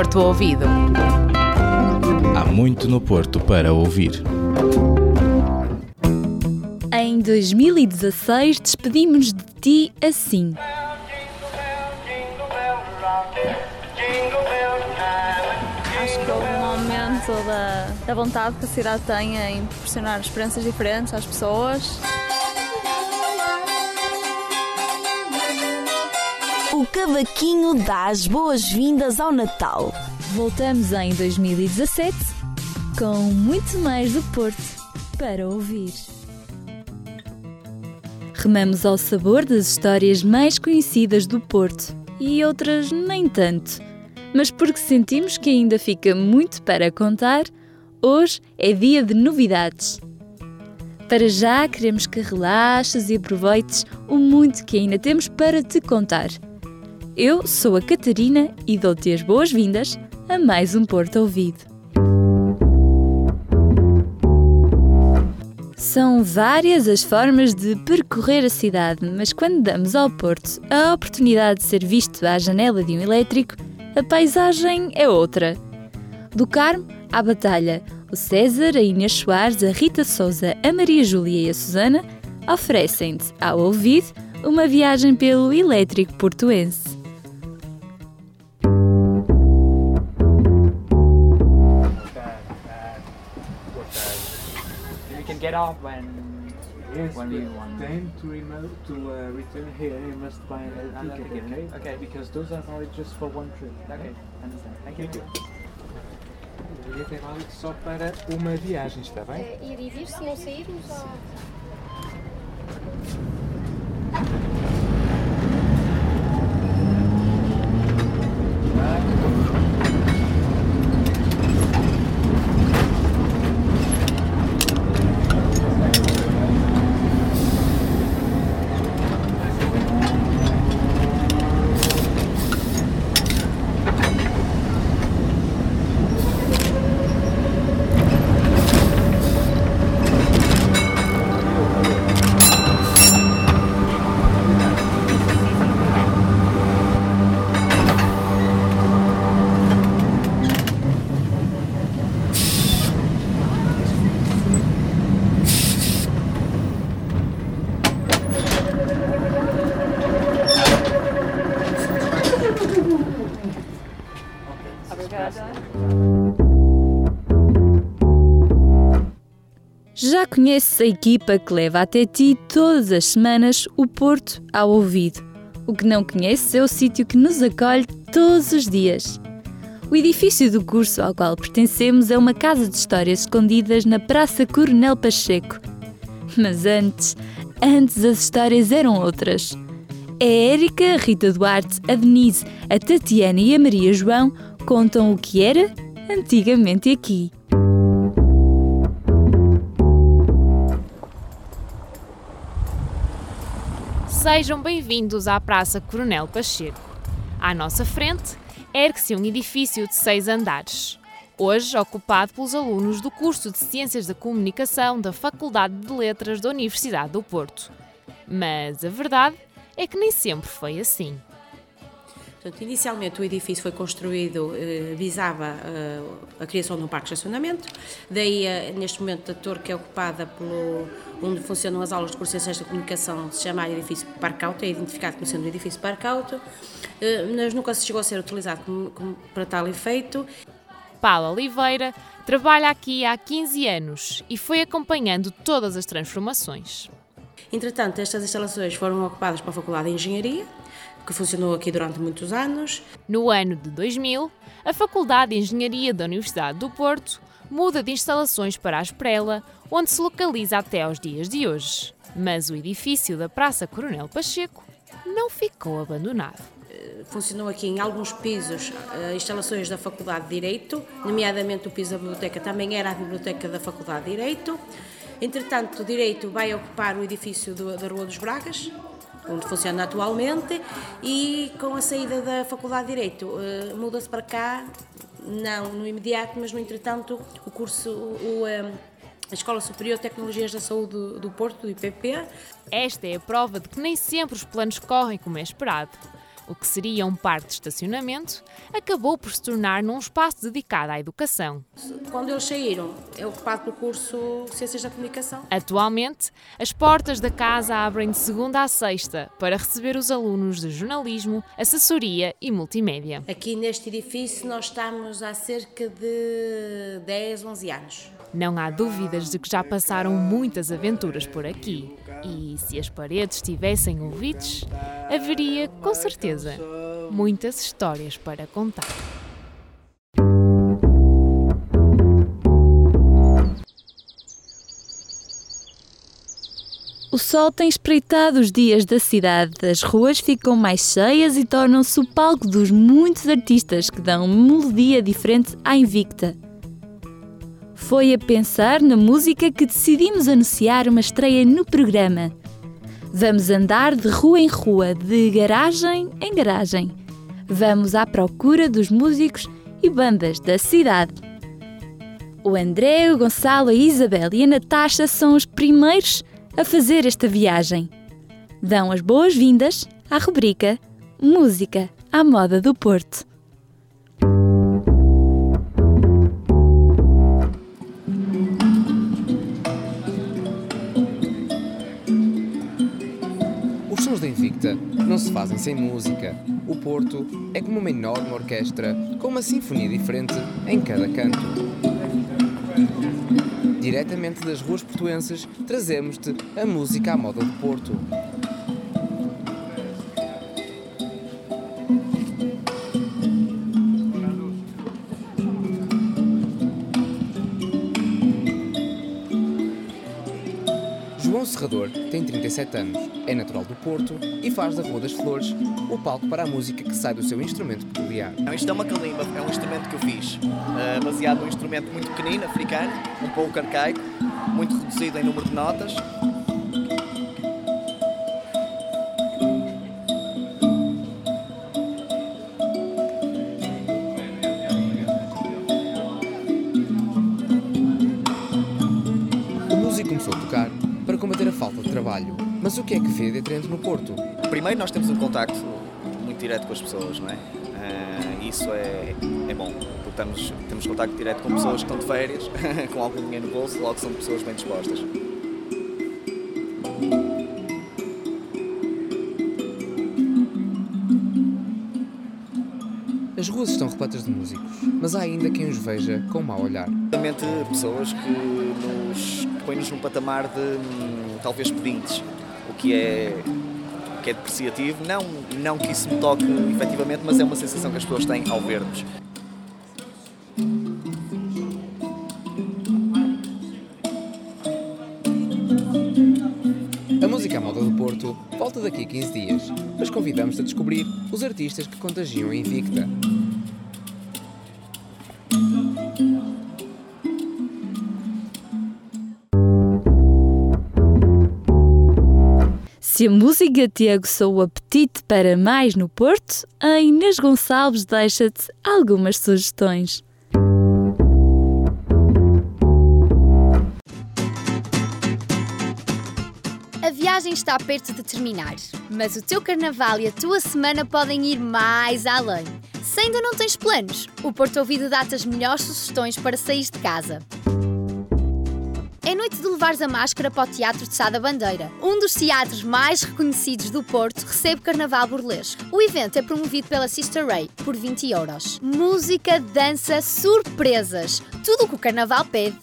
Porto Ouvido. Há muito no Porto para ouvir. Em 2016 despedimos de ti assim. Acho que houve um aumento da, da vontade que a cidade tem em proporcionar experiências diferentes às pessoas. O cavaquinho dá as boas-vindas ao Natal. Voltamos em 2017 com muito mais do Porto para ouvir. Remamos ao sabor das histórias mais conhecidas do Porto e outras nem tanto. Mas porque sentimos que ainda fica muito para contar, hoje é dia de novidades. Para já queremos que relaxes e aproveites o muito que ainda temos para te contar. Eu sou a Catarina e dou-te as boas-vindas a mais um Porto Ouvido. São várias as formas de percorrer a cidade, mas quando damos ao Porto a oportunidade de ser visto à janela de um elétrico, a paisagem é outra. Do Carmo à Batalha, o César, a Inês Soares, a Rita Souza, a Maria Júlia e a Susana oferecem-te, ao ouvido, uma viagem pelo elétrico portuense. Get off when Yes, when we want. then to, remo- to uh, return here, you must buy a Another ticket, ticket, okay? okay. Because those are valid just for one trip. Okay, understand. Thank you. O bilhete é válido só para uma viagem, está bem? É, ir e vir se não sairmos ou... conheces a equipa que leva até ti todas as semanas o Porto ao ouvido. O que não conheces é o sítio que nos acolhe todos os dias. O edifício do curso ao qual pertencemos é uma casa de histórias escondidas na Praça Coronel Pacheco. Mas antes, antes as histórias eram outras. A Érica, a Rita Duarte, a Denise, a Tatiana e a Maria João contam o que era antigamente aqui. Sejam bem-vindos à Praça Coronel Pacheco. À nossa frente, ergue-se um edifício de seis andares, hoje ocupado pelos alunos do curso de Ciências da Comunicação da Faculdade de Letras da Universidade do Porto. Mas a verdade é que nem sempre foi assim. Portanto, inicialmente o edifício foi construído, eh, visava eh, a criação de um parque de estacionamento, daí eh, neste momento a torre que é ocupada pelo, onde funcionam as aulas de curso de Ciências da Comunicação se chama edifício Parque Auto, é identificado como sendo o edifício Parque Auto, eh, mas nunca se chegou a ser utilizado como, como para tal efeito. Paulo Oliveira trabalha aqui há 15 anos e foi acompanhando todas as transformações. Entretanto, estas instalações foram ocupadas pela Faculdade de Engenharia, que funcionou aqui durante muitos anos, No ano de 2000, a Faculdade de Engenharia da Universidade do Porto muda de instalações para a Esprela, onde se localiza até aos dias de hoje. Mas o edifício da Praça Coronel Pacheco não ficou abandonado. Funcionou aqui em alguns pisos eh, instalações da Faculdade de Direito, nomeadamente o piso da biblioteca também era a biblioteca da Faculdade de Direito. Entretanto, o Direito vai ocupar o edifício da Rua dos Bragas, onde funciona atualmente, e com a saída da Faculdade de Direito eh, muda-se para cá, não no imediato, mas no entretanto o curso, o, eh, a Escola Superior de Tecnologias da Saúde do, do Porto, do IPP, Esta é a prova de que nem sempre os planos correm como é esperado. O que seria um parque de estacionamento, acabou por se tornar num espaço dedicado à educação. Quando eles saíram, é ocupado pelo curso Ciências da Comunicação. Atualmente, as portas da casa abrem de segunda a sexta para receber os alunos de jornalismo, assessoria e multimédia. Aqui neste edifício nós estamos há cerca de 10, 11 anos. Não há dúvidas de que já passaram muitas aventuras por aqui. E se as paredes tivessem ouvidos, haveria, com certeza, muitas histórias para contar. O sol tem espreitado os dias da cidade, as ruas ficam mais cheias e tornam-se o palco dos muitos artistas que dão melodia diferente à Invicta. Foi a pensar na música que decidimos anunciar uma estreia no programa. Vamos andar de rua em rua, de garagem em garagem. Vamos à procura dos músicos e bandas da cidade. O André, o Gonçalo, a Isabel e a Natasha são os primeiros a fazer esta viagem. Dão as boas-vindas à rubrica Música à Moda do Porto. Não se fazem sem música. O Porto é como uma enorme orquestra com uma sinfonia diferente em cada canto. Diretamente das ruas portuenses, trazemos-te a música à moda do Porto. João Serrador tem 37 anos, é natural do Porto e faz da Rua das Flores o palco para a música que sai do seu instrumento peculiar. Não, Isto é uma calimba, é um instrumento que eu fiz, eh, baseado num instrumento muito pequenino, africano, um pouco arcaico, muito reduzido em número de notas. Que é que vê de atraente no Porto? Primeiro nós temos um contacto muito direto com as pessoas, não é? Eh, isso é, é bom, porque estamos, temos contacto direto com pessoas que estão de férias, com algum dinheiro no bolso, logo são pessoas bem dispostas. As ruas estão repletas de músicos, mas há ainda quem os veja com mau olhar. Realmente pessoas que nos põem-nos num patamar de hum, talvez pedintes, o que é, o que é depreciativo. Não, não que isso me toque efetivamente, mas é uma sensação que as pessoas têm ao ver-nos. A música à moda do Porto volta daqui a 15 dias, mas convidamos-te a descobrir os artistas que contagiam a Invicta. Se a música te aguçou o apetite para mais no Porto, a Inês Gonçalves deixa-te algumas sugestões. A viagem está perto de terminar, mas o teu carnaval e a tua semana podem ir mais além. Se ainda não tens planos, o Porto Ouvido dá-te as melhores sugestões para sair de casa. É noite de levares a máscara para o Teatro de Sá da Bandeira. Um dos teatros mais reconhecidos do Porto recebe carnaval burlesco. O evento é promovido pela Sister Ray por 20 euros. Música, dança, surpresas. Tudo o que o carnaval pede.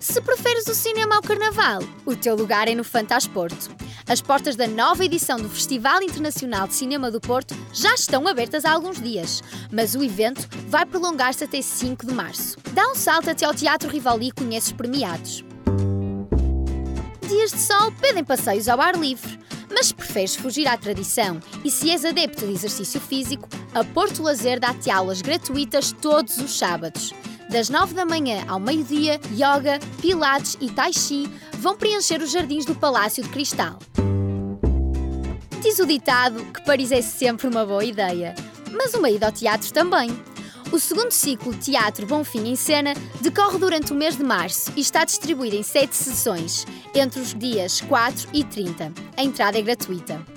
Se preferes o cinema ao carnaval, o teu lugar é no Fantasporto. As portas da nova edição do Festival Internacional de Cinema do Porto já estão abertas há alguns dias, mas o evento vai prolongar-se até 5 de março. Dá um salto até ao Teatro Rivali e conhece os premiados. Dias de sol pedem passeios ao ar livre, mas se preferes fugir à tradição e se és adepto de exercício físico, a Porto Lazer dá-te aulas gratuitas todos os sábados. Das 9 da manhã ao meio-dia, yoga, pilates e tai chi vão preencher os jardins do Palácio de Cristal. Diz o ditado que Paris é sempre uma boa ideia, mas uma ida ao teatro também. O segundo ciclo Teatro Bom Fim em Cena decorre durante o mês de março e está distribuído em sete sessões, entre os dias 4 e 30. A entrada é gratuita.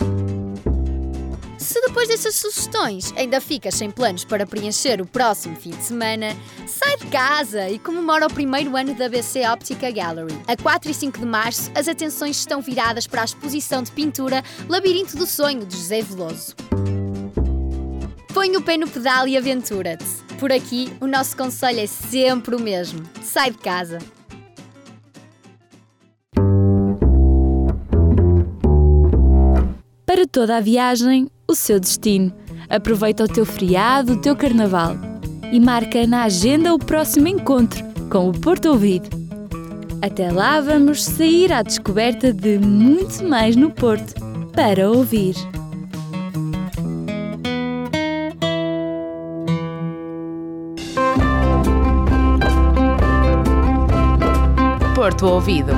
Depois dessas sugestões ainda ficas sem planos para preencher o próximo fim de semana, sai de casa e comemora o primeiro ano da BC Óptica Gallery. A 4 e 5 de março, as atenções estão viradas para a exposição de pintura Labirinto do Sonho de José Veloso. Põe o pé no pedal e aventura-te. Por aqui, o nosso conselho é sempre o mesmo: sai de casa. Toda a viagem, o seu destino. Aproveita o teu feriado, o teu carnaval e marca na agenda o próximo encontro com o Porto Ouvido. Até lá vamos sair à descoberta de muito mais no Porto para ouvir. Porto Ouvido.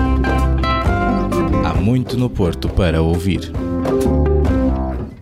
Há muito no Porto para ouvir.